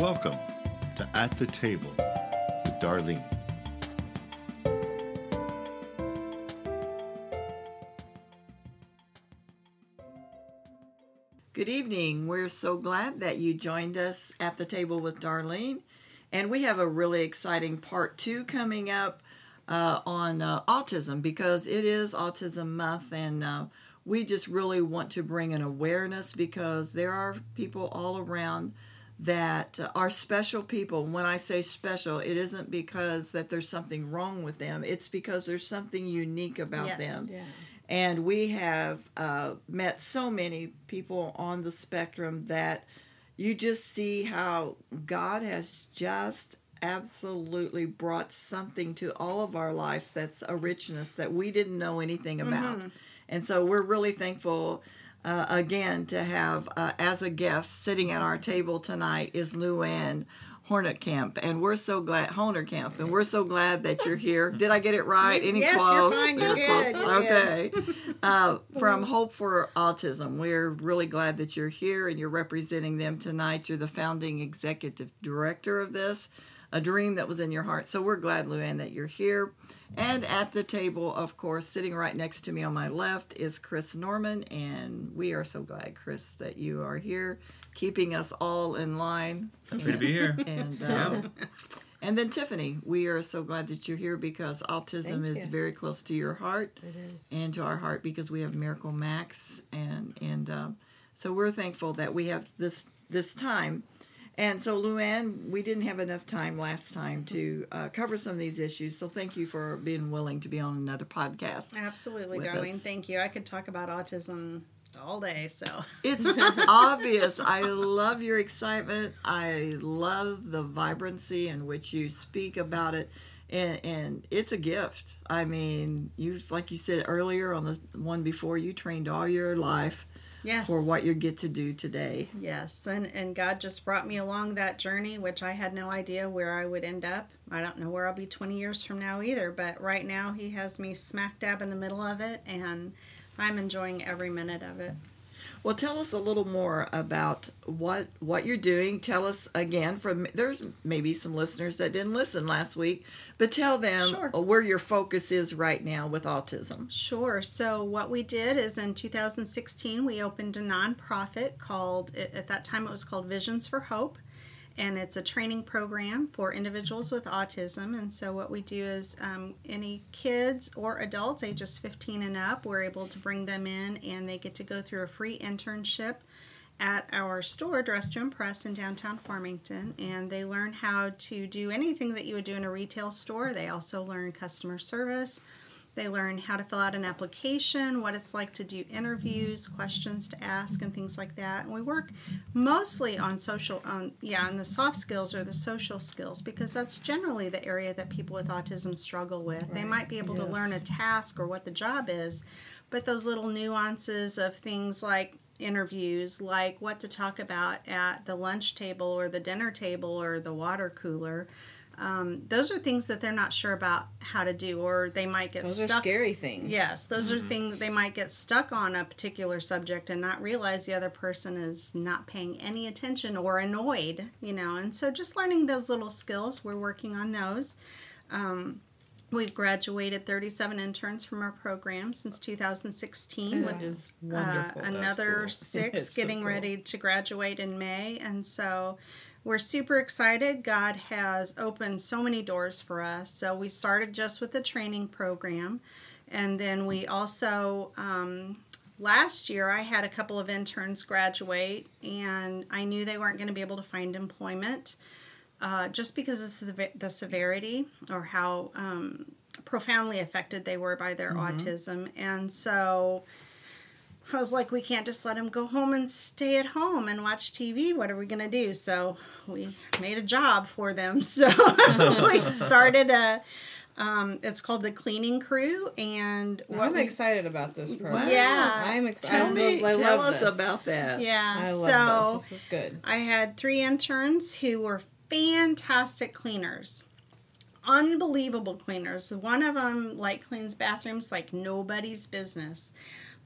Welcome to At the Table with Darlene. Good evening. We're so glad that you joined us at the table with Darlene. And we have a really exciting part two coming up uh, on uh, autism because it is Autism Month. And uh, we just really want to bring an awareness because there are people all around that are special people. When I say special, it isn't because that there's something wrong with them. It's because there's something unique about Yes. them. Yeah. And we have uh, met so many people on the spectrum that you just see how God has just absolutely brought something to all of our lives that's a richness that we didn't know anything about. And so we're really thankful uh, again to have uh, as a guest sitting at our table tonight is Luann Hornetkamp, and we're so glad Hornetkamp, and we're so glad that you're here. Did I get it right? Any Yes, you're close? fine, you're You're good, you're Okay. Uh, from Hope for Autism, we're really glad that you're here and you're representing them tonight. You're the founding executive director of this, a dream that was in your heart. So we're glad, Luann, that you're here. And at the table, of course, sitting right next to me on my left is Chris Norman, and we are so glad, Chris, that you are here, keeping us all in line. Happy to be here. And um, and then Tiffany, we are so glad that you're here because autism Thank is you. very close to your heart It is. and to our heart because we have Miracle Max and and um, so we're thankful that we have this this time. And so, Luann, we didn't have enough time last time to uh, cover some of these issues. So, thank you for being willing to be on another podcast. Absolutely, darling. us. Thank you. I could talk about autism all day. So It's obvious. I love your excitement. I love the vibrancy in which you speak about it. And, and it's a gift. I mean, you like you said earlier on the one before, you trained all your life yes, for what you get to do today. Yes, and and God just brought me along that journey, which I had no idea where I would end up. I don't know where I'll be 20 years from now either. But right now, He has me smack dab in the middle of it, and I'm enjoying every minute of it. Well, tell us a little more about what what you're doing. Tell us again. From there's maybe some listeners that didn't listen last week, but tell them Sure. where your focus is right now with autism. Sure. So what we did is in 2016 we opened a nonprofit called at at that time it was called Visions for Hope, and it's a training program for individuals with autism. And so what we do is um, any kids or adults ages 15 and up, we're able to bring them in, and they get to go through a free internship at our store dress to impress in downtown farmington and they learn how to do anything that you would do in a retail store they also learn customer service they learn how to fill out an application, what it's like to do interviews, questions to ask, and things like that. And we work mostly on social, on yeah, on the soft skills or the social skills because that's generally the area that people with autism struggle with. They might be able to learn a task or what the job is, but those little nuances of things like interviews, like what to talk about at the lunch table or the dinner table or the water cooler. Um, those are things that they're not sure about how to do, or they might get Those are stuck. scary things. Yes, those are things they might get stuck on a particular subject and not realize the other person is not paying any attention or annoyed, you know. And so just learning those little skills, we're working on those. Um, we've graduated 37 interns from our program since 2016 That with is uh, another cool. six It's so getting cool. ready to graduate in May. And so we're super excited. God has opened so many doors for us. So we started just with the training program. And then we also, um, last year, I had a couple of interns graduate, and I knew they weren't going to be able to find employment uh, just because of the, the severity or how um, profoundly affected they were by their autism. And so I was like, we can't just let them go home and stay at home and watch TV. What are we going to do? So we made a job for them. So we started a, um, it's called the cleaning crew. And what I'm we- excited about this program. Yeah. I'm excited. Tell me, I love tell us this. about that. yeah. I so this. This is good. I had three interns who were fantastic cleaners. Unbelievable cleaners. One of them like cleans bathrooms like nobody's business.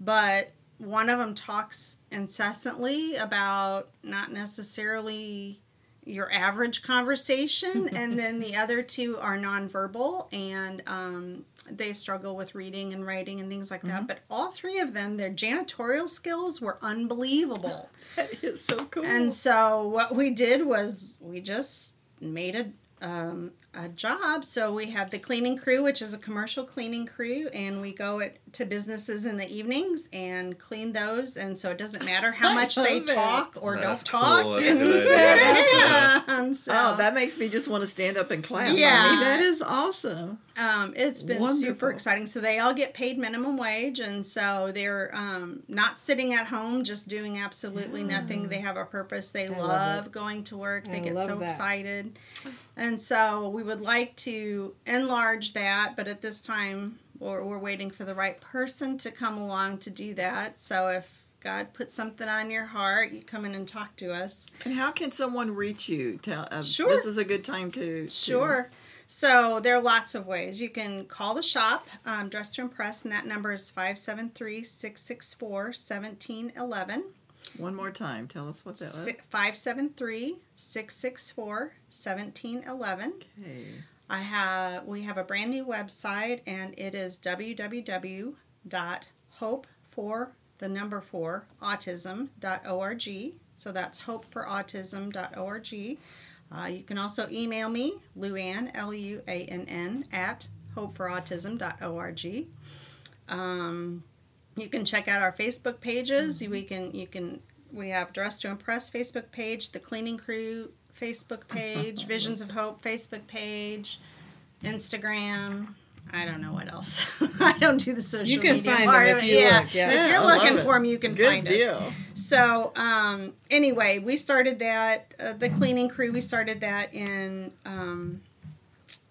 But one of them talks incessantly about not necessarily your average conversation, and then the other two are nonverbal, and um, they struggle with reading and writing and things like that. But all three of them, their janitorial skills were unbelievable. That is so cool. And so what we did was we just made a um, a job. So we have the cleaning crew, which is a commercial cleaning crew, and we go at, to businesses in the evenings and clean those. And so it doesn't matter how much they it. talk or That's don't talk. That's a. Yeah, so oh, that makes me just want to stand up and clap. Yeah. I mean, that is awesome. um, it's been super exciting. So they all get paid minimum wage, and so they're um, not sitting at home just doing absolutely nothing. They have a purpose. They love love, going to work. They I get so that. excited, and so we would like to enlarge that, but at this time, we're, we're waiting for the right person to come along to do that. So if God puts something on your heart, you come in and talk to us. And how can someone reach you? Tell. Uh, Sure. This is a good time to. to- Sure. So there are lots of ways. You can call the shop, um, Dress to Impress, and that number is 573 664 1711. One more time. Tell us what that was. 573 664 1711. Okay. I have we have a brand new website and it is www.hopefor the number 4 autism.org. So that's hopeforautism.org. Uh, you can also email me, Luann, L U A N N, at hopeforautism.org. Um, you can check out our Facebook pages. We can you can we have Dress to Impress Facebook page, the Cleaning Crew Facebook page, Visions of Hope Facebook page, Instagram. I don't know what else. I don't do the social You can media find part them if you yeah. Look. Yeah. If you're I looking for them, you can Good find deal. us. So um, anyway, we started that. Uh, the cleaning crew. We started that in um,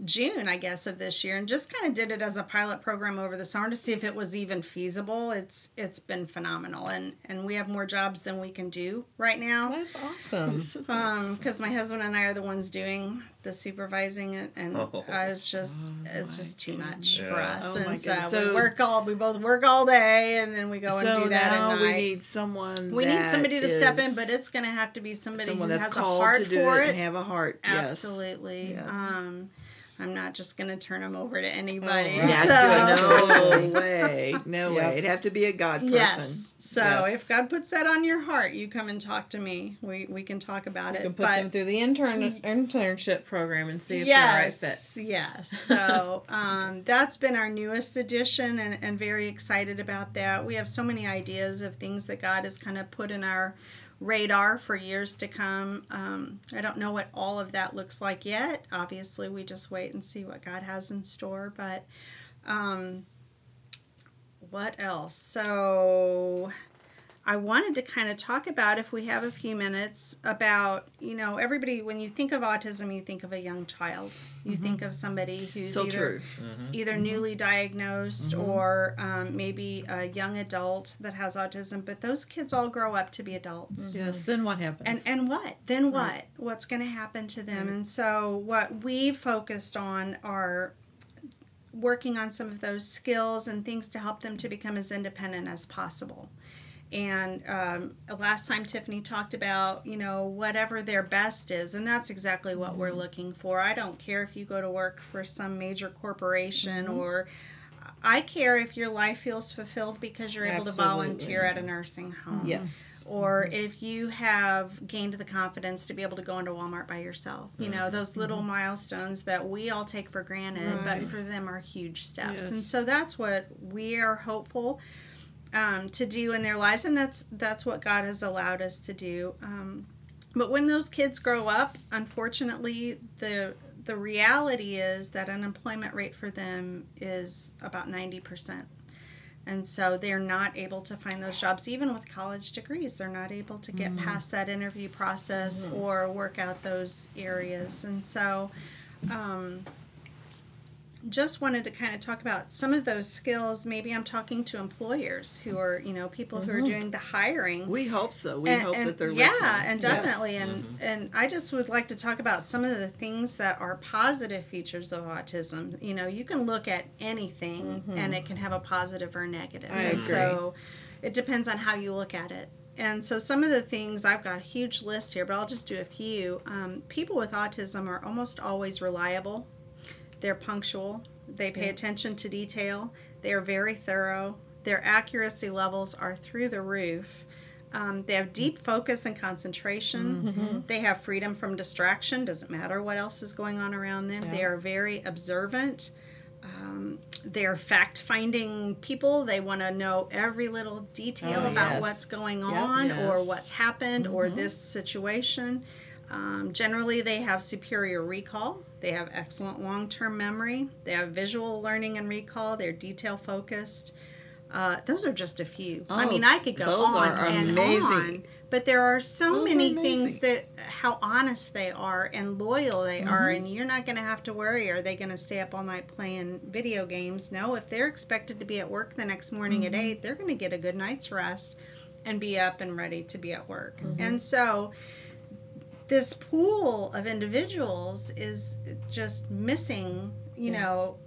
June, I guess, of this year, and just kind of did it as a pilot program over the summer to see if it was even feasible. It's it's been phenomenal, and and we have more jobs than we can do right now. That's awesome. Um, because my husband and I are the ones doing the supervising it, and Oh. uh, it's just it's just too much goodness. for us. Oh my and so, goodness. we work all we both work all day, and then we go and do that now we need someone. We need somebody to step in, but it's going to have to be somebody someone who that's has a called heart to do for it it. and have a heart. Yes. Absolutely. Yes. Um, I'm not just going to turn them over to anybody. right. So- No way. No Yep. way. It'd have to be a God person. Yes. So Yes. if God puts that on your heart, you come and talk to me. We we can talk about You it. can put but them through the intern internship program and see if yes, they're a right fit. yes. So um, that's been our newest addition, and, and very excited about that. We have so many ideas of things that God has kind of put in our radar for years to come. Um, I don't know what all of that looks like yet. Obviously, we just wait and see what God has in store. But um, what else? So I wanted to kind of talk about, if we have a few minutes, about, you know, everybody, when you think of autism, you think of a young child. You mm-hmm. think of somebody who's So either, true. Mm-hmm. s- either mm-hmm. newly diagnosed or um, maybe a young adult that has autism, but those kids all grow up to be adults. Yes. Then what happens? and and what? Then what? What's going to happen to them? And so what we focused on are working on some of those skills and things to help them to become as independent as possible and um, last time tiffany talked about you know whatever their best is and that's exactly what we're mm-hmm. looking for. I don't care if you go to work for some major corporation mm-hmm. or i care if your life feels fulfilled because you're able to volunteer at a nursing home. Yes. or if you have gained the confidence to be able to go into Walmart by yourself. You know, those little milestones that we all take for granted, but for them are huge steps. Yes. And so that's what we are hopeful um, to do in their lives, and that's that's what God has allowed us to do. Um, but when those kids grow up, unfortunately, the the reality is that unemployment rate for them is about ninety percent. And so they're not able to find those jobs, even with college degrees. They're not able to get past that interview process or work out those areas. And so, um, just wanted to kind of talk about some of those skills. Maybe I'm talking to employers who are, you know, people who are mm-hmm. doing the hiring we hope so. We and- hope and- that they're yeah, listening. and Yes. definitely, and mm-hmm. and I just would like to talk about some of the things that are positive features of autism. You know, you can look at anything, mm-hmm. and it can have a positive or a negative. I and agree. so it depends on how you look at it. and so some of the things I've got a huge list here, but I'll just do a few. Um, people with autism are almost always reliable. They're punctual. They pay attention to detail. They are very thorough. Their accuracy levels are through the roof. Um, they have deep focus and concentration. They have freedom from distraction. Doesn't matter what else is going on around them. They are very observant. Um, they're fact finding people. They want to know every little detail Oh, about yes. what's going Yep. on or what's happened or this situation. Um, generally, they have superior recall. They have excellent long term memory. They have visual learning and recall. They're detail focused. Uh, those are just a few. I Oh, mean, I could go those on are and amazing. on. But there are so Those many amazing. things that how honest they are and loyal they are, Mm-hmm. and you're not going to have to worry. Are they going to stay up all night playing video games? No, if they're expected to be at work the next morning Mm-hmm. at eight, they're going to get a good night's rest and be up and ready to be at work. Mm-hmm. And so this pool of individuals is just missing, you know,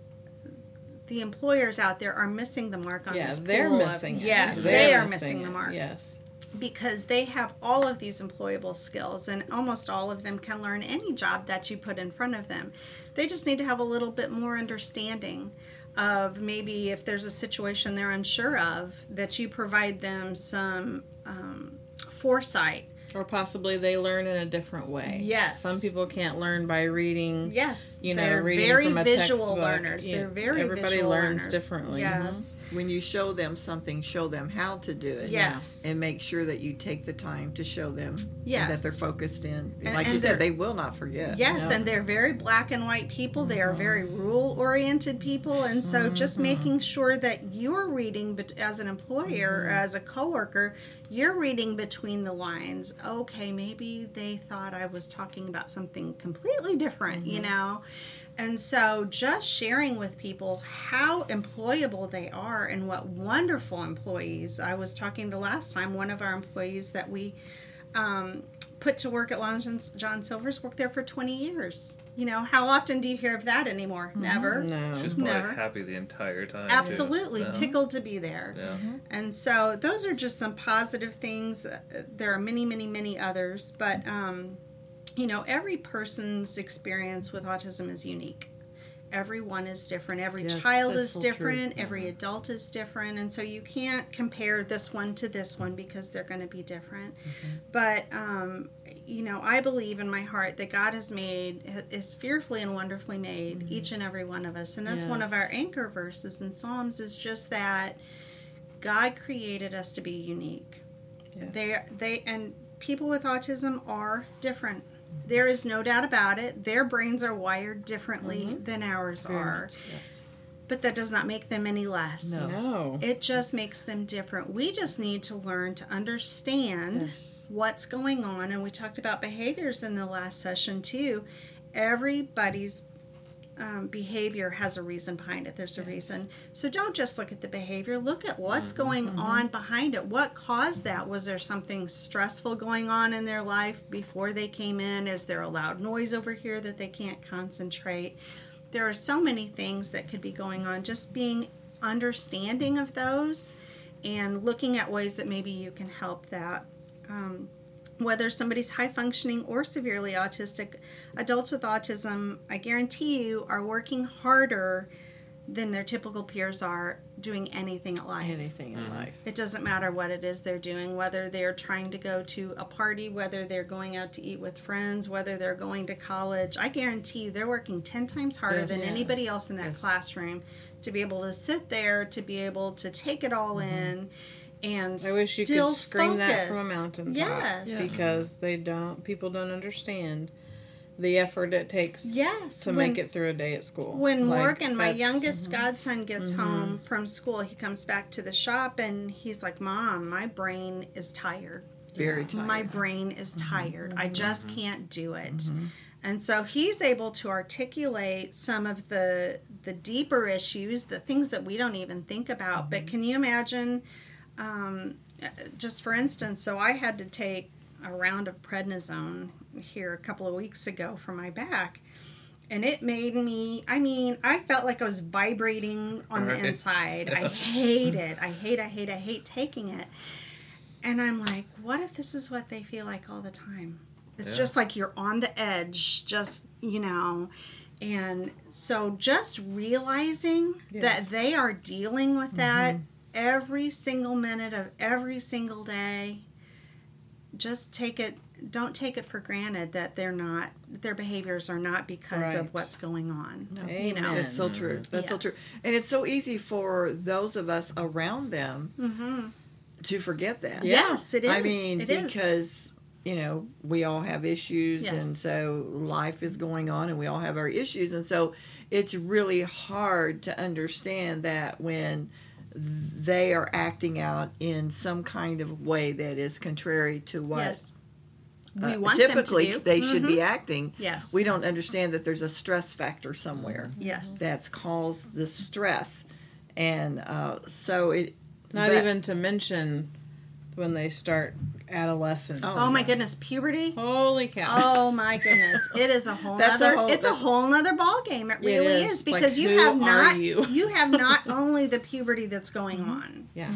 the employers out there are missing the mark on Yeah, this they're pool of- missing it. yes, They're they are missing the it. mark Yes. because they have all of these employable skills and almost all of them can learn any job that you put in front of them. They just need to have a little bit more understanding of maybe if there's a situation they're unsure of, that you provide them some um, foresight. Or possibly they learn in a different way. Yes. Some people can't learn by reading. Yes, You know, they're reading very from a visual textbook. learners. You- They're very everybody visual learns learners. differently. Yes, When you show them something, show them how to do it. Yes. And make sure that you take the time to show them Yes. that they're focused in. And- like and you said, they will not forget. Yes, Yeah. and they're very black and white people. They are very Mm-hmm. rule oriented people, and so just making sure that you're reading, but as an employer, Mm-hmm. as a coworker, you're reading between the lines. Okay, maybe they thought I was talking about something completely different, you Mm-hmm. know. And so, just sharing with people how employable they are and what wonderful employees. I was talking the last time, one of our employees that we um, put to work at Long John, John Silver's worked there for 20 years. You know, how often do you hear of that anymore? Never. No. She's probably Never. happy the entire time. too. Absolutely Yeah. tickled to be there. Yeah. And so those are just some positive things. Uh, There are many, many, many others, but um, you know, every person's experience with autism is unique. Everyone is different. Every Yes, child is so true. different. Every adult is different, and so you can't compare this one to this one because they're going to be different. Mm-hmm. But um, you know, I believe in my heart that God has made is fearfully and wonderfully made mm-hmm. each and every one of us, and that's one of our anchor verses in Psalms. Is just that God created us to be unique. Yes. They they and people with autism are different. There is no doubt about it. Their brains are wired differently mm-hmm. than ours Very are. much, yes. But that does not make them any less. No. No. It just makes them different. We just need to learn to understand Yes. What's going on. And we talked about behaviors in the last session too. Everybody's um, behavior has a reason behind it. There's a reason. So don't just look at the behavior. Look at what's going on behind it. What caused that? Was there something stressful going on in their life before they came in? Is there a loud noise over here that they can't concentrate? There are so many things that could be going on. Just being understanding of those and looking at ways that maybe you can help that. Um, whether somebody's high functioning or severely autistic, adults with autism, I guarantee you, are working harder than their typical peers are doing anything at life. Anything in life. It doesn't matter what it is they're doing, whether they're trying to go to a party, whether they're going out to eat with friends, whether they're going to college. I guarantee you they're working 10 times harder Yes. than anybody else in that Yes. classroom to be able to sit there, to be able to take it all in. And Mm-hmm. I wish you still could scream that from a focus. mountaintop. Yes. Yeah. Because they don't. People don't understand the effort it takes Yes. to when- make it through a day at school. When Like, Morgan, my that's- youngest mm-hmm. godson, gets mm-hmm. home from school, he comes back to the shop and he's like, Mom, my brain is tired. Very tired. My brain is mm-hmm. tired. I just can't do it. And so he's able to articulate some of the the deeper issues, the things that we don't even think about. But can you imagine um, just for instance, so I had to take a round of prednisone here a couple of weeks ago for my back. And it made me, I mean, I felt like I was vibrating on the inside. I hate it. I hate, I hate, I hate taking it. And I'm like, what if this is what they feel like all the time? It's Yeah. just like you're on the edge, just, you know. And so just realizing that they are dealing with that every single minute of every single day, just take it, don't take it for granted that they're not, their behaviors are not because of what's going on. No. You know, Amen. It's so true. That's so true. And it's so easy for those of us around them hmm to forget that. Yes, it is. I mean, it is. because you know we all have issues, Yes. and so life is going on, and we all have our issues, and so it's really hard to understand that when they are acting out in some kind of way that is contrary to what yes. uh, We want typically them to do. they should Mhm. be acting. Yes. We don't understand that there's a stress factor somewhere Yes. that's caused the stress, and uh, so it. Not but- even to mention when they start adolescence. Oh, Oh my goodness, puberty. Holy cow. Oh my goodness, it is a whole That's a whole- it's a whole nother ball game. It It really is. is, because Like, you have not you? have not only the puberty that's going on, yeah.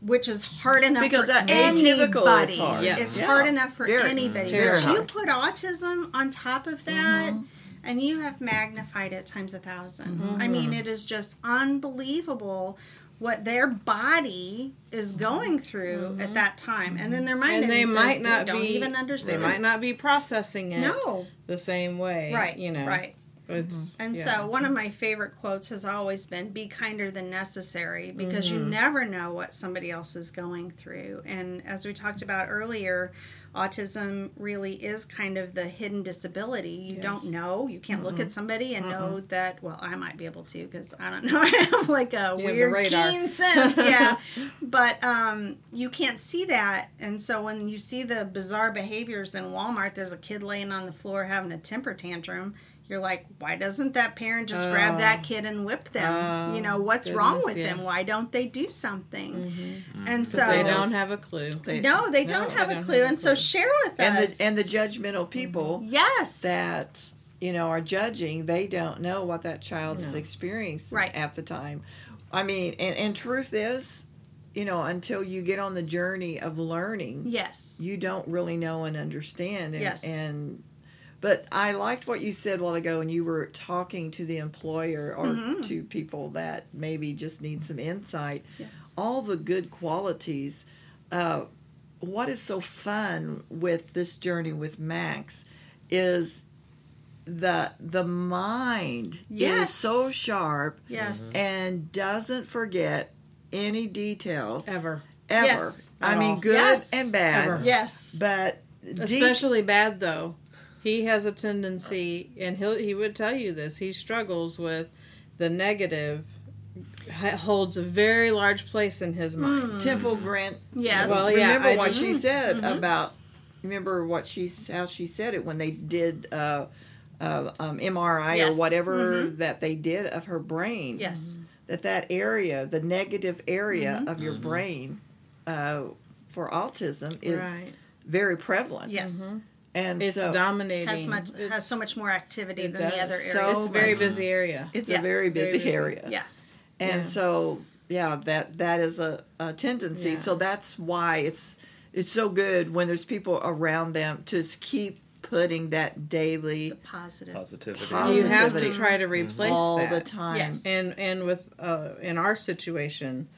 which is hard enough Because for that anybody. atypical, it's hard. Yeah. It's Yeah. hard enough for Very. anybody. Very But you put autism on top of that. Mm-hmm. And you have magnified it times a 1000 Mm-hmm. I mean, it is just unbelievable what their body is going through at mm-hmm. that time. And then their mind And they doesn't- might not don't be even understand. They might not be processing it No. the same way. Right. You know. Right. It's mm-hmm. And yeah. so, one of my favorite quotes has always been be kinder than necessary because you mm-hmm. never know what somebody else is going through. And as we talked about earlier, autism really is kind of the hidden disability. You don't know. You can't look at somebody and know that, well, I might be able to because I don't know. I have like a the weird keen sense. Yeah. but um, you can't see that. And so, when you see the bizarre behaviors in Walmart, there's a kid laying on the floor having a temper tantrum you're like, why doesn't that parent just grab Oh. that kid and whip them? Oh, you know, what's wrong goodness, with them? Why don't they do something? Mm-hmm. Mm-hmm. And so they don't have a clue. They- no, they No, don't they have a don't clue. have a and so share with and us. the and the judgmental mm-hmm. people yes, that you know are judging they don't know what that child is No. experiencing Right. at the time i mean and, and truth is you know until you get on the journey of learning yes, you don't really know and understand and, Yes. and but i liked what you said a while ago and you were talking to the employer or Mm-hmm. to people that maybe just need some insight yes, all the good qualities. Uh, what is so fun with this journey with Max is the the mind Yes. is so sharp yes, and doesn't forget any details Ever. ever. Yes. I mean, all. good Yes. and bad, Ever. yes, but deep- Especially bad though. He has a tendency, and he'll he would tell you this. He struggles with the negative. Holds a very large place in his mind. Temple Grandin. yes. Well, yeah, remember I what just- she said about. Remember what she how she said it when they did uh, uh, um, MRI Yes. or whatever that they did of her brain. yes, That that area, the negative area of your brain, uh, for autism is Right. very prevalent. yes. And It's so dominating. Has much It's- has so much more activity than does. the other So areas. It's a very busy area. it's Yes. a very Very busy, busy. area. yeah, and Yeah. so yeah that that is a, a tendency Yeah. so that's why it's it's so good when there's people around them to keep putting that daily positive. Positivity. Positive. You have to try to replace all that. the time Yes. and and with uh, in our situation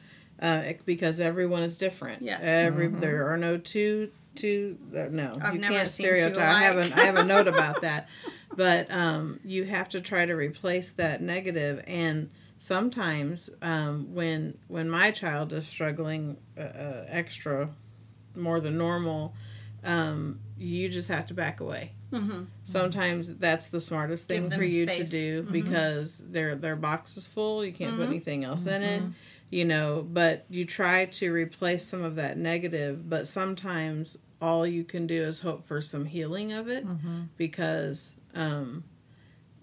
uh, because everyone is different Yes. every Mm-hmm. there are no two two uh, no I've you can't stereotype i have alike. a, I have a note about that but um, you have to try to replace that negative and sometimes um, when when my child is struggling uh, uh, extra more than normal um, you just have to back away Mm-hmm. sometimes that's the smartest thing for you to space. do Mhm. because their their box is full you can't put Mm-hmm. anything else in it you know but you try to replace some of that negative but sometimes all you can do is hope for some healing of it Mm-hmm. because um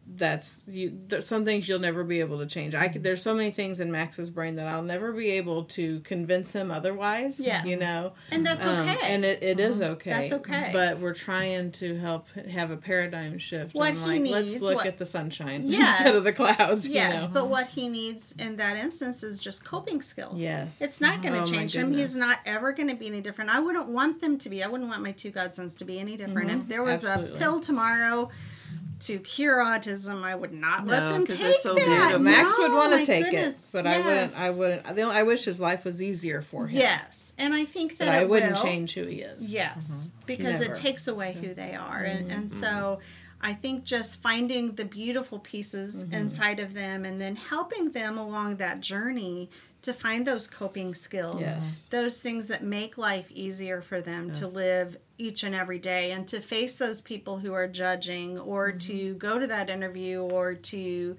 that's you there's some things you'll never be able to change i could there's so many things in max's brain that i'll never be able to convince him otherwise Yes. you know And that's Um, okay. and it, it is okay That's okay. but we're trying to help have a paradigm shift What and he like let's look what- at the sunshine Yes. instead of the clouds Yes, you know? but what he needs in that instance is just coping skills. Yes. It's not going to Oh, change him. He's not ever going to be any different. I wouldn't want them to be. I wouldn't want my two godsons to be any different. If there was Absolutely. a pill tomorrow to cure autism, I would not let them take they're so that. beautiful. max would want to take goodness. it but i wouldn't i wouldn't I, I wish his life was easier for him Yes, and I think that but i it wouldn't will. change who he is Yes, mm-hmm. because Never. it takes away who they are. Mm-hmm. And, and mm-hmm. so I think just finding the beautiful pieces inside of them and then helping them along that journey to find those coping skills, Yes. those things that make life easier for them to live each and every day and to face those people who are judging or to go to that interview or to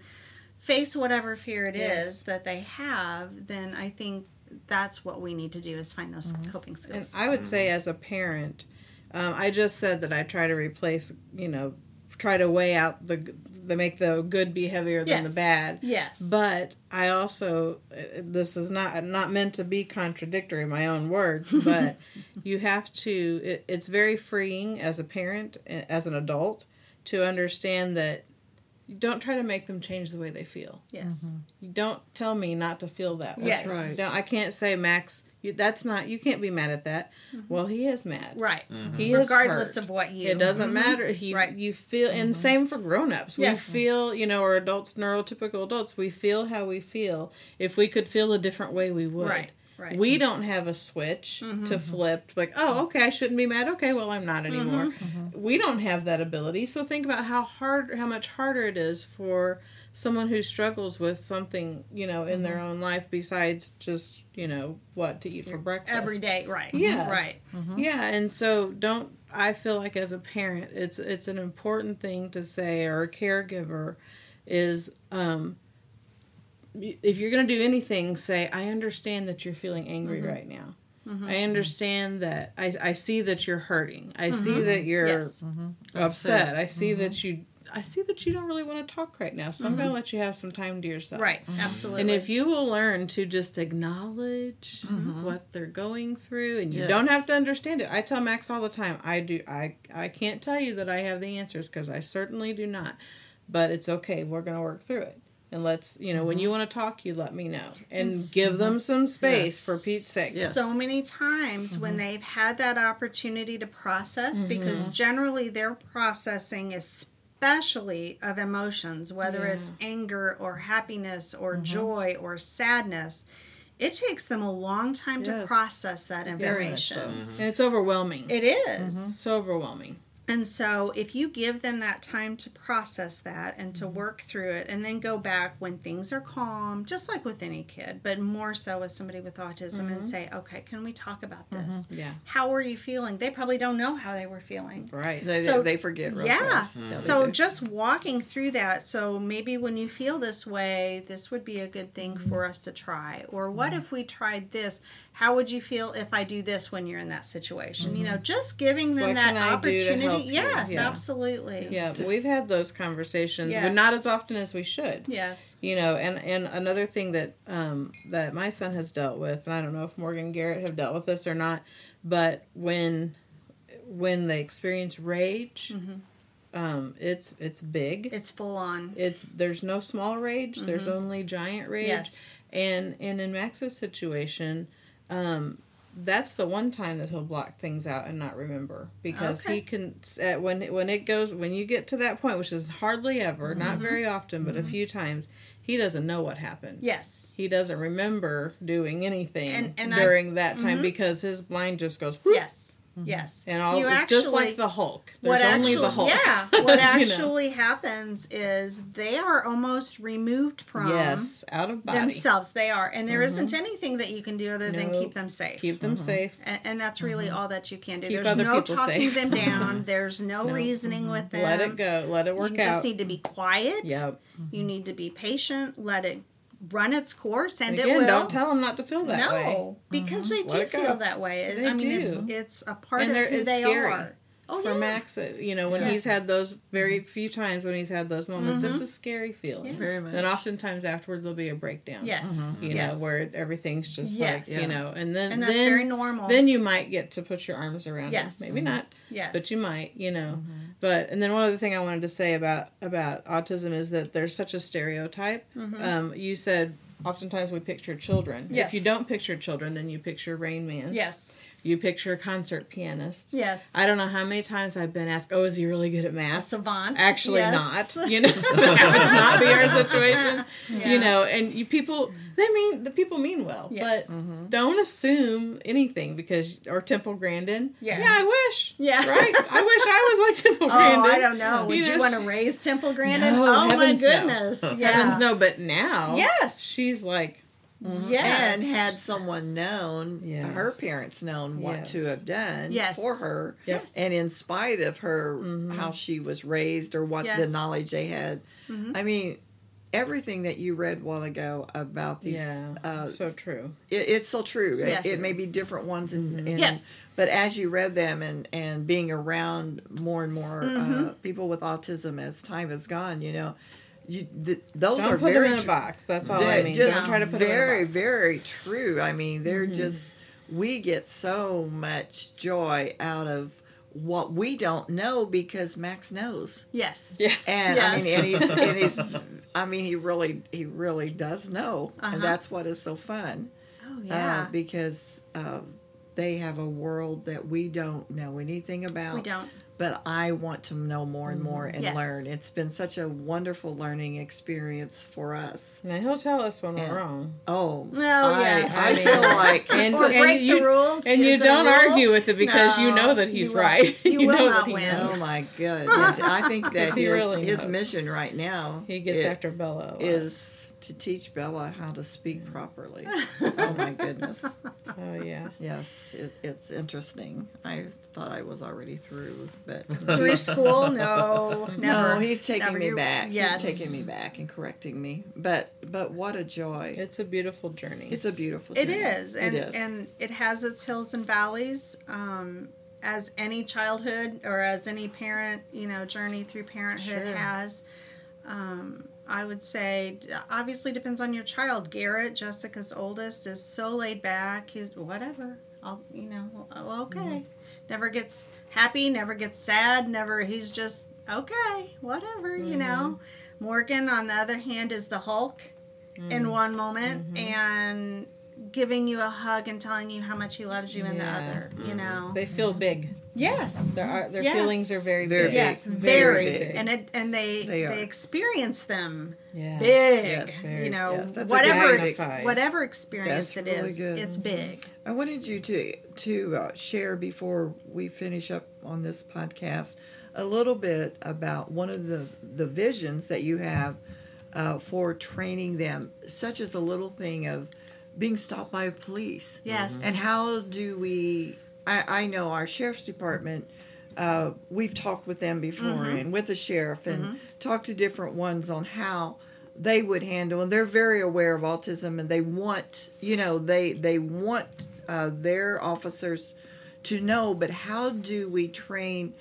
face whatever fear it is Yes. that they have, then I think that's what we need to do is find those coping And skills. I would say, as a parent, um, I just said that I try to replace, you know, try to weigh out the, the make the good be heavier than the bad. Yes. But I also, uh, this is not not meant to be contradictory, in my own words, but you have to. It, it's very freeing as a parent, as an adult, to understand that you don't try to make them change the way they feel. yes. You don't tell me not to feel that way. Yes. right. Don't, I can't say Max. You, that's not. You can't be mad at that. Mm-hmm. Well, he is mad. Right. Mm-hmm. He is Regardless hurt. of what you. It doesn't mm-hmm. matter. He, Right. You feel, and same for grown-ups. Yes. We feel, you know, or adults, neurotypical adults. We feel how we feel. If we could feel a different way, we would. Right, right. Mm-hmm. We don't have a switch to flip. Like, oh, okay, I shouldn't be mad. Okay, well, I'm not anymore. Mm-hmm. We don't have that ability. So think about how hard, how much harder it is for someone who struggles with something, you know, in Mm-hmm. their own life besides just, you know, what to eat for breakfast Every day. Right. Mm-hmm. Yes. Right. Mm-hmm. Yeah, and so don't I feel like as a parent it's it's an important thing to say or a caregiver is um if you're going to do anything say I understand that you're feeling angry mm-hmm. right now. I understand that I, I see that you're hurting. I see that you're Yes. upset. I see that you I see that you don't really want to talk right now. So I'm going to mm-hmm. let you have some time to yourself. Right. Mm-hmm. Absolutely. And if you will learn to just acknowledge mm-hmm. what they're going through, and you Yes. don't have to understand it, I tell Max all the time. I do. I I can't tell you that I have the answers because I certainly do not. But it's okay. We're gonna work through it. And let's, you know, when you want to talk, you let me know and give them some space Yes. for Pete's sake. Yeah. so many times when they've had that opportunity to process, because generally they're processing, especially of emotions, whether Yeah. it's anger or happiness or mm-hmm. joy or sadness. It takes them a long time to process that information. so. And it's overwhelming. It is. Mm-hmm. so overwhelming. And so, if you give them that time to process that and to mm-hmm. work through it, and then go back when things are calm, just like with any kid, but more so with somebody with autism, and mm-hmm. say, okay, can we talk about mm-hmm. this? Yeah. How are you feeling? They probably don't know how they were feeling. Right. They, So- they forget real Yeah. fast. Yeah, they So just walking through that. So maybe when you feel this way, this would be a good thing for us to try. Or what if we tried this? How would you feel if I do this when you're in that situation? You know, just giving them What that can I do to opportunity. Yes, Yeah. absolutely. Yeah, we've had those conversations, but Yes. not as often as we should. Yes. you know and and another thing that um that my son has dealt with and i don't know if morgan garrett have dealt with this or not but when when they experience rage um it's it's big It's full on. it's there's no small rage there's only giant rage Yes. and and in max's situation um that's the one time that he'll block things out and not remember because Okay. he can uh, when when it goes when you get to that point which is hardly ever not very often but a few times he doesn't know what happened Yes. he doesn't remember doing anything And- and I've- during that time because his mind just goes whoop, Yes. Yes. and all You it's just like the hulk what there's only actually, the hulk Yeah. What you know? actually happens is they are almost removed from yes out of body themselves. They are. And there not mm-hmm. anything that you can do other than Nope. keep them safe. keep them mm-hmm. safe and, and that's really mm-hmm. all that you can do. Mm-hmm. Keep There's other no people talking safe. them down. There's no, No. reasoning with them. let it go let it work out. You just out need to be quiet. Yep. You need to be patient. Let it run its course, and it Again, will. don't tell them not to feel that no, way. because Just they let do it go. feel that way. They I mean, it's do. it's a part And of they're- who it's they scary. are. Oh, for yeah. Max. uh, You know, when Yes. he's had those very few times when he's had those moments, Mm-hmm. it's a scary feeling. Very much. And oftentimes afterwards there'll be a breakdown. Yes. You yes. know, where everything's just Yes. like you know, and then And that's then, very normal. Then you might get to put your arms around Yes. him. Maybe not. Yes. But you might, you know. But and then one other thing I wanted to say about about autism is that there's such a stereotype. Um, you said oftentimes we picture children. Yes. If you don't picture children, then you picture Rain Man. Yes. You picture a concert pianist. Yes. I don't know how many times I've been asked, "Oh, is he really good at a math?" savant. Actually, Yes. not. You know, that would not be our situation. Yeah. You know, and you people, they mean the people mean well, Yes. but mm-hmm. don't assume anything because or Temple Grandin. Yes. Yeah, I wish. Yeah. Right. I wish I was like Temple Oh, Grandin. I don't know. Would you, know, want to raise Temple Grandin? No, oh my heavens no. goodness! Yeah. Heavens no, but now, Yes. she's like, Yes. And had someone known, Yes. her parents known what to have done Yes. for her. Yep. And in spite of her, Mhm. how she was raised or what the knowledge they had. Mhm. I mean, everything that you read a while ago about these, yeah, uh, so true. it, it's so true. It- Yes. It, may be different ones in, in Yes. but as you read them and and being around more and more uh, Mhm. people with autism as time has gone, you know, you th- those Don't are put very them in a box. That's all I mean. just Don't try to put very, them in a box. very true. I mean, they're Mhm. just we get so much joy out of what we don't know because Max knows. Yes. Yeah. And I mean, and he's, and he's, I mean, he really, he really does know, Uh-huh. and that's what is so fun. Oh uh, yeah. because um, they have a world that we don't know anything about. we don't. But I want to know more and more mm-hmm. and Yes. learn. It's been such a wonderful learning experience for us. Now he'll tell us when Yeah. we're wrong. Oh, No, I, yes. I I mean- feel like And- or break you- the rules. And you don't argue with it because you know that he's you will- right. you will know not that he win. knows. oh my goodness! I think that his, really his mission right now He gets i- after Bella. a lot. is to teach Bella how to speak properly. oh my goodness! Oh yeah. Yes, it, it's interesting. I thought I was already through, but Through school? No, never. No, he's taking Never. me You're- back. Yes. He's taking me back and correcting me. But but what a joy! It's a beautiful journey. It's a beautiful. It journey. is, and it is. and it has its hills and valleys. Um, as any childhood or as any parent, you know, journey through parenthood Sure. has. Um, I would say, obviously, depends on your child. Garrett, Jessica's oldest, is so laid back. He, whatever, I'll, you know, okay. Mm-hmm. Never gets happy. Never gets sad. Never. He's just okay. Whatever, you know. Mm-hmm. Morgan, on the other hand, is the Hulk Mm. in one moment Mm-hmm. and giving you a hug and telling you how much he loves you in the Yeah. other. You know. they feel big. Yes. Their are, their Yes. feelings are very, Very big. big. Yes, Very very, big. and it and they They they, experience them Yeah. big. Yes. Very- you know, yes, whatever ex- whatever experience That's it really is, good. it's big. I wanted you to to uh, share before we finish up on this podcast a little bit about one of the the visions that you have uh, for training them, such as the little thing of being stopped by police. Yes. And how do we? I, I know our sheriff's department. Uh, we've talked with them before, Mm-hmm. and with the sheriff, and talked to different ones on how they would handle. And they're very aware of autism, and they want, you know, they they want uh, their officers to know. But how do we train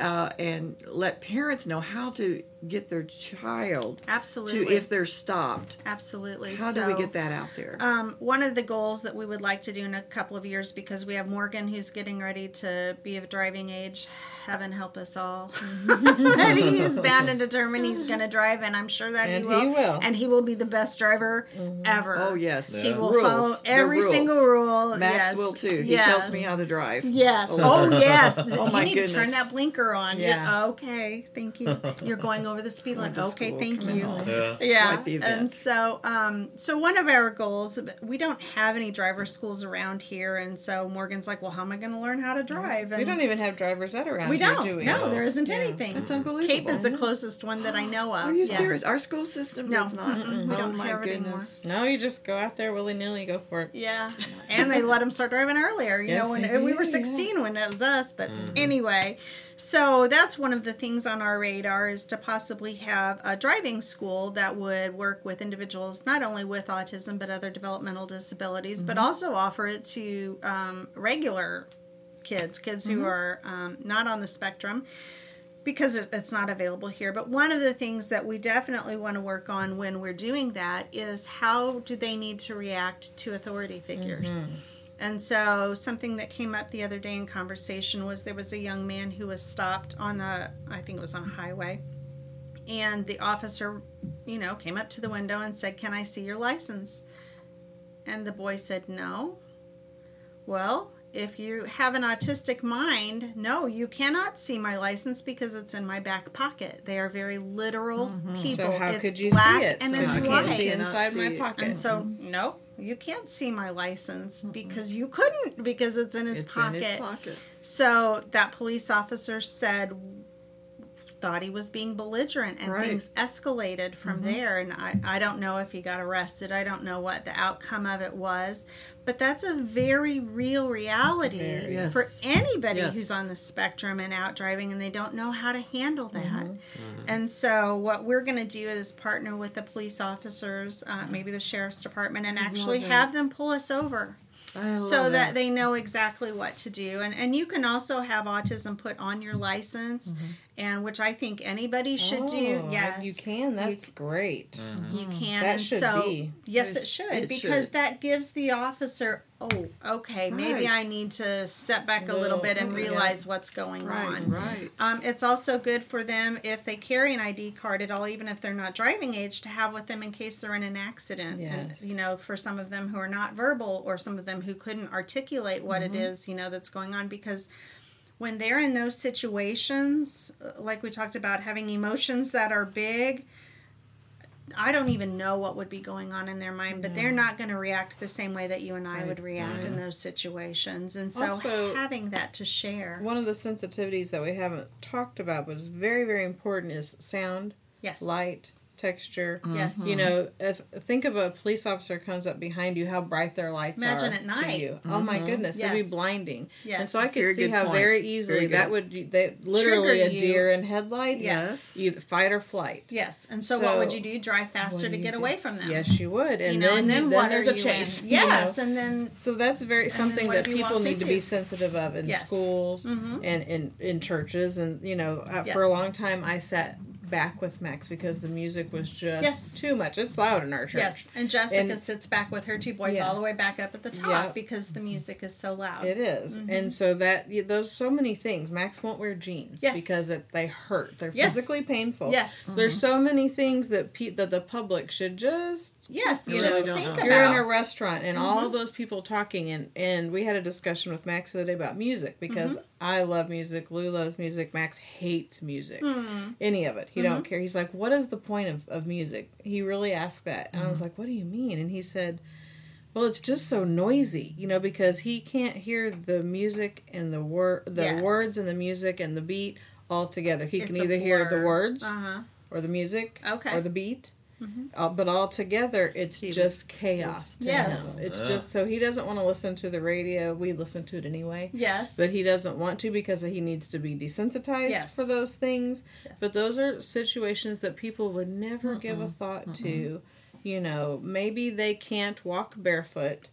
uh, and let parents know how to get their child Absolutely. to if they're stopped? Absolutely. How do we get that out there? Um, one of the goals that we would like to do in a couple of years, because we have Morgan who's getting ready to be of driving age. Heaven help us all. and he is bound and determined he's going to drive, and I'm sure that And he will. he will. And he will be the best driver ever. oh yes, He will Rules. follow every single rule. Max yes. will too. He yes. tells me how to drive. Yes. Oh. Oh, yes. Oh, you my need to turn that blinker on. Yeah. Yeah. Okay. Thank you. You're going over the speed line. Going to Okay. school, Thank you. home. Yeah. Yeah. quite the event. And so, um, so one of our goals, we don't have any driver schools around here, and so Morgan's like, well, how am I going to learn how to drive? And We don't even have drivers that around we don't. do we? No, there isn't Yeah. anything. That's unbelievable. Cape is the closest one that I know of. Are you yes. serious? Our school system No, does not. mm-mm, we oh don't my have it goodness. anymore. No, you just go out there willy nilly, go for it. Yeah, and they let them start driving earlier. You Yes, know, when we do, were yeah. 16 when it was us. But anyway, so that's one of the things on our radar is to possibly have a driving school that would work with individuals not only with autism but other developmental disabilities, but Mm-hmm. also offer it to um, regular kids, kids who are um, not on the spectrum, because it's not available here. But one of the things that we definitely want to work on when we're doing that is how do they need to react to authority figures. And so, something that came up the other day in conversation was there was a young man who was stopped on the, I think it was on a highway, and the officer, you know, came up to the window and said, Can I see your license? And the boy said, No. Well, if you have an autistic mind, no, you cannot see my license because it's in my back pocket. They are very literal mm-hmm. people. So how it's could you black see it? and so it's white. can't see inside my see it. pocket. And so, no, you can't see my license because you couldn't because it's in his It's pocket. in his pocket. So that police officer said, thought he was being belligerent, and Right. Mm-hmm. things escalated from there. And I, I don't know if he got arrested. I don't know what the outcome of it was, but that's a very real reality Very. Yes. for anybody Yes. who's on the spectrum and out driving, and they don't know how to handle that. Mm-hmm. And so, what we're going to do is partner with the police officers, uh, maybe the sheriff's department, and actually that. have them pull us over so love that they know exactly what to do and and you can also have autism put on your license and which i think anybody should do Oh, yes you can. That's great. you can That should so be. yes It it should it because should. that gives the officer oh okay maybe i need to step back a little Little- bit and okay, yeah. realize what's going Right, on right. um, it's also good for them if they carry an ID card at all, even if they're not driving age, to have with them in case they're in an accident. And, Yes. you know, for some of them who are not verbal or some of them who couldn't articulate what Mm-hmm. it is, you know, that's going on because when they're in those situations, uh, like we talked about, having emotions that are big, I don't even know what would be going on in their mind, but they're not going to react the same way that you and I Right, would react in those situations. And so Also- having that to share. One of the sensitivities that we haven't talked about, but is very, very important, is sound, Yes. light, texture. Yes. You know, if think of a police officer comes up behind you, how bright their lights Imagine are at night. to you. Oh my goodness, they'd be blinding. Yes. And so I could Very see how point. very easily Very that would they literally Trigger a you. deer in headlights. Yes. Either fight or flight. Yes, and so, what would you do? Drive faster to get do? away from them. Yes, you would. And you know, then, and then, then what there's are a you chase. in? you know. Yes, and then So that's very something that people walked need to be sensitive of in Yes. Mm-hmm. schools and in, in churches. And, you know, uh, for a long time I sat back with Max because the music was just Yes. too much. It's loud in our church. yes, and Jessica And- sits back with her two boys Yeah. all the way back up at the top Yeah. because the music is so loud. It is. Mm-hmm. and so that y- those so many things. Max won't wear jeans Yes. because it, they hurt. They're Yes. physically painful. Yes. There's mm-hmm. so many things that pe- that the public should just Yes, You just know, think don't about. you're in a restaurant and all those people talking and and we had a discussion with Max the other day about music because I love music, Lou loves music, Max hates music. Any of it. He don't care. He's like, What is the point of, of music? He really asked that. And I was like, What do you mean? And he said well, it's just so noisy, you know, because he can't hear the music and the word, the Yes. words and the music and the beat all together. He can It's a either hear the words Uh-huh. or the music Okay. Mm-hmm. or the beat. Uh, but all together, it's just chaos. To Yes. him. it's Yeah. just so he doesn't want to listen to the radio. We listen to it anyway, Yes. but he doesn't want to because he needs to be desensitized Yes. for those things. Yes. But those are situations that people would never give a thought to. You know, maybe they can't walk barefoot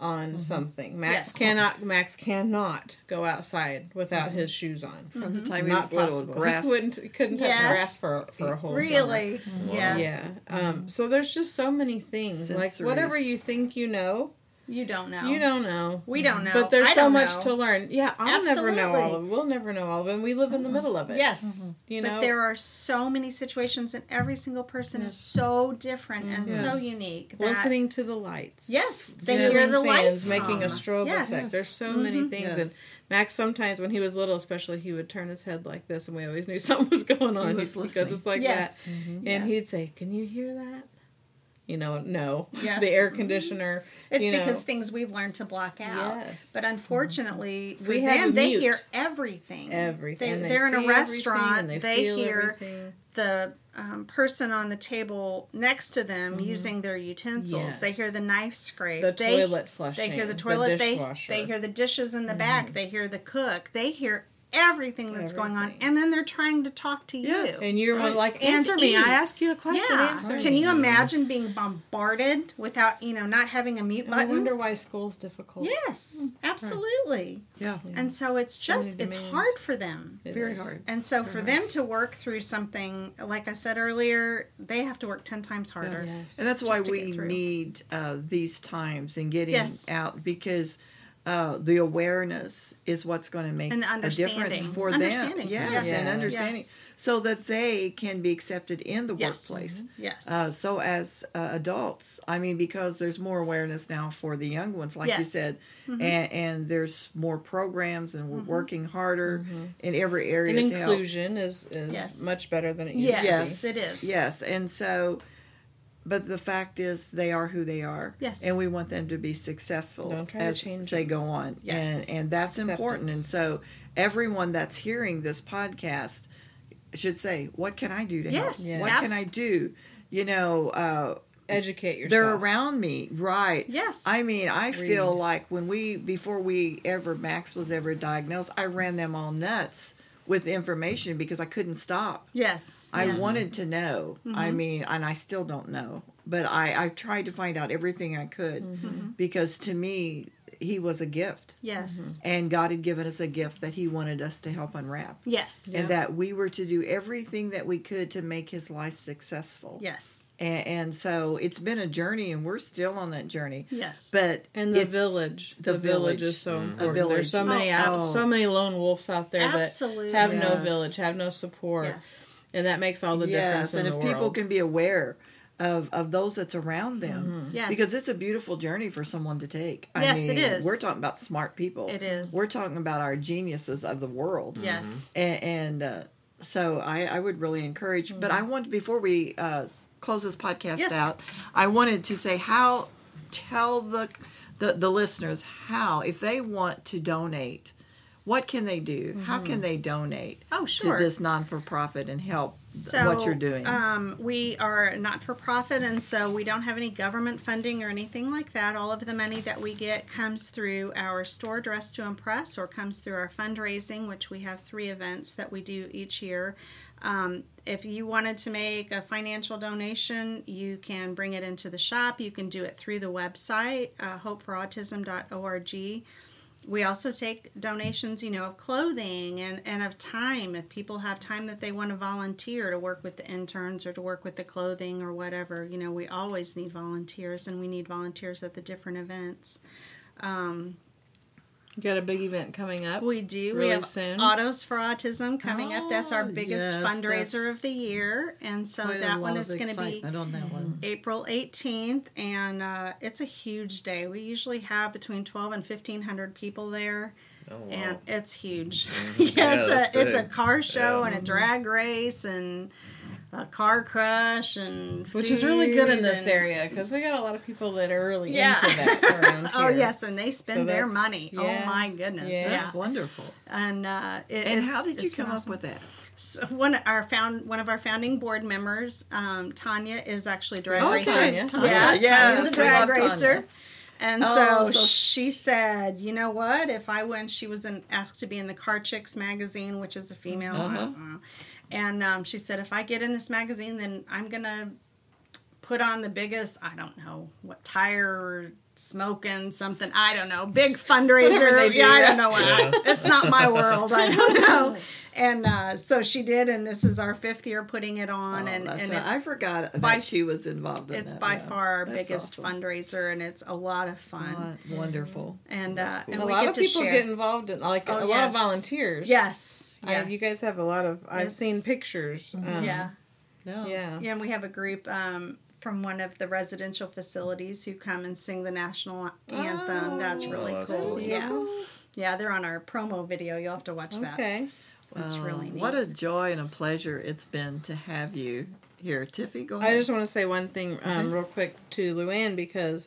on something. Max Mm-hmm. Yes. cannot. Max cannot go outside without his shoes on. From the time he Not was little, possible. grass. He wouldn't. he Couldn't touch Yes. grass for for a whole summer. really. Yes. Yeah. Um, so there's just so many things. Like whatever you think you know, You don't know. you don't know. We don't know. But there's I so much know. to learn. Yeah, I'll never know all of it. We'll never know all of it. And we live in the middle of it. Yes. You know? but there are so many situations, and every single person is so different and so unique. That, Listening to the lights. Yes, they Ceiling hear the fans lights making a strobe Yes. effect. There's so many things, Yes. and Max sometimes when he was little, especially, he would turn his head like this, and we always knew something was going on. He He'd, was he'd go listening. just like Yes. that, Mhm. and Yes. he'd say, "Can you hear that?" You know, no. Yes. the air conditioner. Mm-hmm. It's you know. because things we've learned to block out. Yes. But unfortunately, mm-hmm. for We them, they mute. hear everything. everything. They, they're in a restaurant. They, they, feel hear everything. the um, person on the table next to them mm-hmm. using their utensils. They hear the knife scrape. The they, toilet flushing. They hear the the toilet. they they hear the dishes in the back. They hear the cook. They hear everything that's going on, and then they're trying to talk to Yes. you. And you're Right. like, And answer me. eat. I ask you a question. yeah. Answer Can me. you imagine being bombarded without, you know, not having a mute And I wonder why school's difficult. Yes, absolutely. Yeah. And so it's just it's hard for them. It Very is. hard. And so for them to work through something, like I said earlier, they have to work 10 times harder. Yes. And that's why we need uh, these times and getting Yes. out because uh, the awareness is what's going to make And the a difference understanding. for them. Understanding. Yes, Yes. and understanding. Yes. So that they can be accepted in the Yes. workplace. Yes. Uh, so as uh, adults, I mean, because there's more awareness now for the young ones, like you said, Mm-hmm. and, and there's more programs, and we're working harder in every area And to help. inclusion is, is Yes. much better than it used Yes, to be. Yes, it is. Yes, and so, but the fact is, they are who they are. Yes. and we want them to be successful Don't try to as change they them. go on. Yes. and and that's important. And so, everyone that's hearing this podcast should say, "What can I do to Yes, help? Yeah. What can I do?" You know, uh, Educate yourself. they're around me, right? Yes. I mean, I feel like when we before we ever Max was ever diagnosed, I ran them all nuts with information because I couldn't stop. yes. I yes. Mm-hmm. wanted to know. I mean, and I still don't know, but I I tried to find out everything I could Mm-hmm. because to me he was a gift, Yes. and God had given us a gift that He wanted us to help unwrap, Yes. and that we were to do everything that we could to make His life successful. Yes. And, and so it's been a journey, and we're still on that journey. Yes. But And the village. the The, village. village. is so Mhm. important. village. There's so many Oh, out, oh. so many lone wolves out there Absolutely. that have no village, have no support. yes. And that makes all the difference yes, and in if the people can be aware of of those that's around them, Yes. because it's a beautiful journey for someone to take. I Yes, mean, it is. We're talking about smart people. It is. We're talking about our geniuses of the world. Yes. and, and uh, so I, I would really encourage. But I want before we uh, close this podcast Yes. out, I wanted to say how tell the, the the listeners how if they want to donate. What can they do? How can they donate Oh, sure. to this non for profit and help So, what you're doing? Um, we are not for profit, and so we don't have any government funding or anything like that. All of the money that we get comes through our store Dress to Impress or comes through our fundraising, which we have three events that we do each year. Um, if you wanted to make a financial donation, you can bring it into the shop. You can do it through the website, uh, hopeforautism.org. We also take donations, you know, of clothing and, and of time. If people have time that they want to volunteer to work with the interns or to work with the clothing or whatever, you know, we always need volunteers and we need volunteers at the different events. Um, You got a big event coming up. We do. we have soon? Autos for Autism coming up. That's our Oh, biggest yes, fundraiser of the year. And so that one is going to be on that one. April 18th, and uh, it's a huge day. We usually have between 12 and 1500 people there, Oh, wow. and it's huge. Yeah, Yeah, it's that's a it's a car show Yeah. and a drag race and a car crush and which is really good in this and- area because we got a lot of people that are really Yeah. into that around Oh yes, and they spend So their money. yeah. Oh my goodness! Yeah. Yeah, That's wonderful. and uh, it, And it's- how did you it's been come up with that? So one our found one of our founding board members, um, Tanya, is actually a drag Okay. racer. Tanya. Tanya. Yeah, Yes, Tanya's a drag love Tanya. racer. And Oh, so, so she said, you know what? If I went, she was in, asked to be in the Car Chicks magazine, which is a female. I Uh-huh. Don't know. And um, she said, if I get in this magazine, then I'm gonna put on the biggest. I don't know what tire smoking something. I don't know. Big fundraiser. Do, yeah, I don't know what. Yeah. it's not my world. I don't know. And uh, so she did, and this is our fifth year putting it on, Oh, and that's and right. I forgot that by- she was involved in it's that, by yeah. far our That's biggest awesome. fundraiser, and it's a lot of fun. Oh, wonderful. And uh, and a we lot get of to people share. get involved in like Oh, a lot of volunteers. Yes, I- yes. you guys have a lot of. I've It's- seen pictures. Um, yeah, No. yeah. yeah. And we have a group um, from one of the residential facilities who come and sing the national anthem. that's really Oh, that's cool. cool. Yeah, yeah. They're on our promo video. You'll have to watch that. Okay. It's Oh, really neat. What a joy and a pleasure it's been to have you here. Tiffy, go ahead. I just want to say one thing um, real quick to Luann because,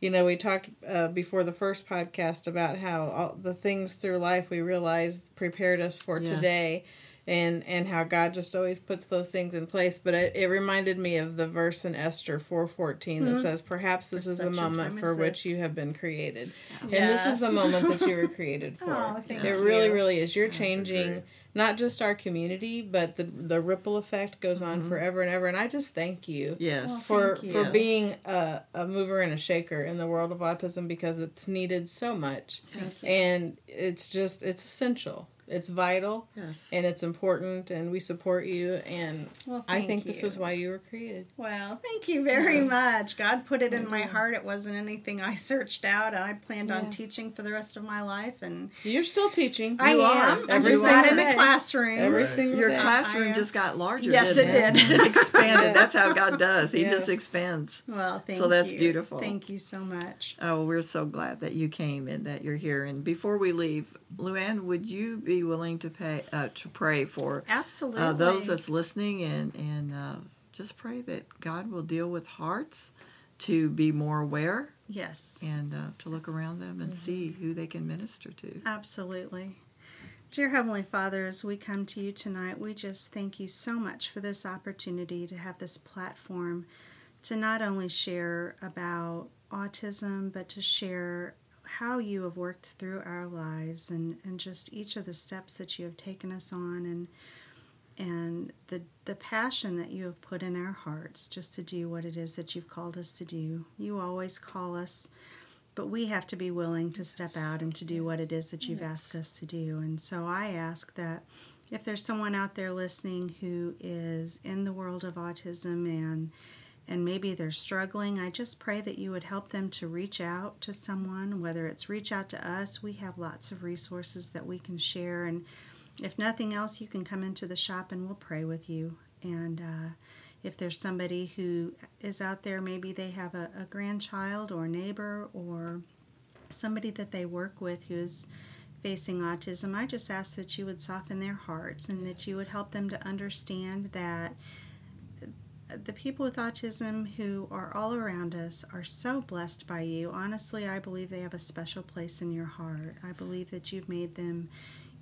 you know, we talked uh, before the first podcast about how all the things through life we realized prepared us for Yes. today. and and how God just always puts those things in place. But it, it reminded me of the verse in Esther four fourteen that says, "Perhaps this For is the moment for which you have been created, and Yes. this is the moment that you were created for. Oh, it really, you. really is. You're changing." Not just our community, but the the ripple effect goes on mm-hmm. forever and ever. And I just thank you Yes. Well, for you. for Yes. being a, a mover and a shaker in the world of autism because it's needed so much Yes. and it's just it's essential it's vital Yes. and it's important and we support you and Well, i thank think this is why you were created Well, thank you very Yes. much. God put it in my heart. It wasn't anything I searched out. I planned Yeah. on teaching for the rest of my life, and you're still teaching I You am. are. I'm Every just sitting in single a classroom. every Right. single Your day. classroom just got larger. Yes, didn't it did. it expanded. That's how God does. He just expands. well, thank you. So that's you. beautiful. Thank you so much. Oh, we're so glad that you came and that you're here. And before we leave, Luann, would you be willing to pay uh, to pray for Absolutely. uh, those that's listening and and uh, just pray that God will deal with hearts to be more aware yes. and uh, to look around them and see who they can minister to. Absolutely. Dear Heavenly Father, as we come to you tonight, we just thank you so much for this opportunity to have this platform to not only share about autism, but to share how you have worked through our lives and, and just each of the steps that you have taken us on and and the the passion that you have put in our hearts just to do what it is that you've called us to do. You always call us but we have to be willing to step out and to do what it is that you've asked us to do. And so I ask that if there's someone out there listening who is in the world of autism and and maybe they're struggling, I just pray that you would help them to reach out to someone, whether it's reach out to us. We have lots of resources that we can share and if nothing else, you can come into the shop and we'll pray with you. And uh, if there's somebody who is out there, maybe they have a, a grandchild or neighbor or somebody that they work with who's facing autism, I just ask that you would soften their hearts and that you would help them to understand that the people with autism who are all around us are so blessed by you. Honestly, I believe they have a special place in your heart. I believe that you've made them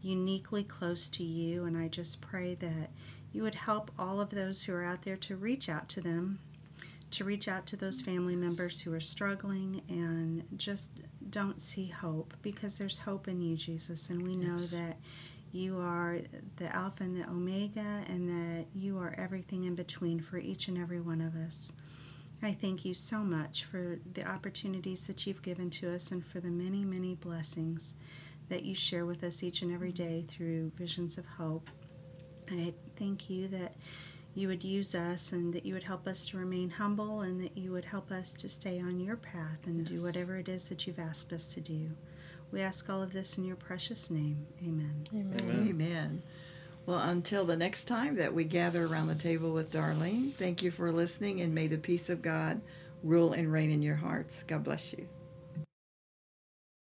uniquely close to you, and I just pray that you would help all of those who are out there to reach out to them, to reach out to those family members who are struggling and just don't see hope because there's hope in you, Jesus, and we know that you are the Alpha and the Omega, and that you are everything in between for each and every one of us. I thank you so much for the opportunities that you've given to us and for the many, many blessings that you share with us each and every day through Visions of Hope. I thank you that you would use us and that you would help us to remain humble and that you would help us to stay on your path and do whatever it is that you've asked us to do. We ask all of this in your precious name. Amen. Amen. Amen. Well, until the next time that we gather around the table with Darlene, thank you for listening and may the peace of God rule and reign in your hearts. God bless you.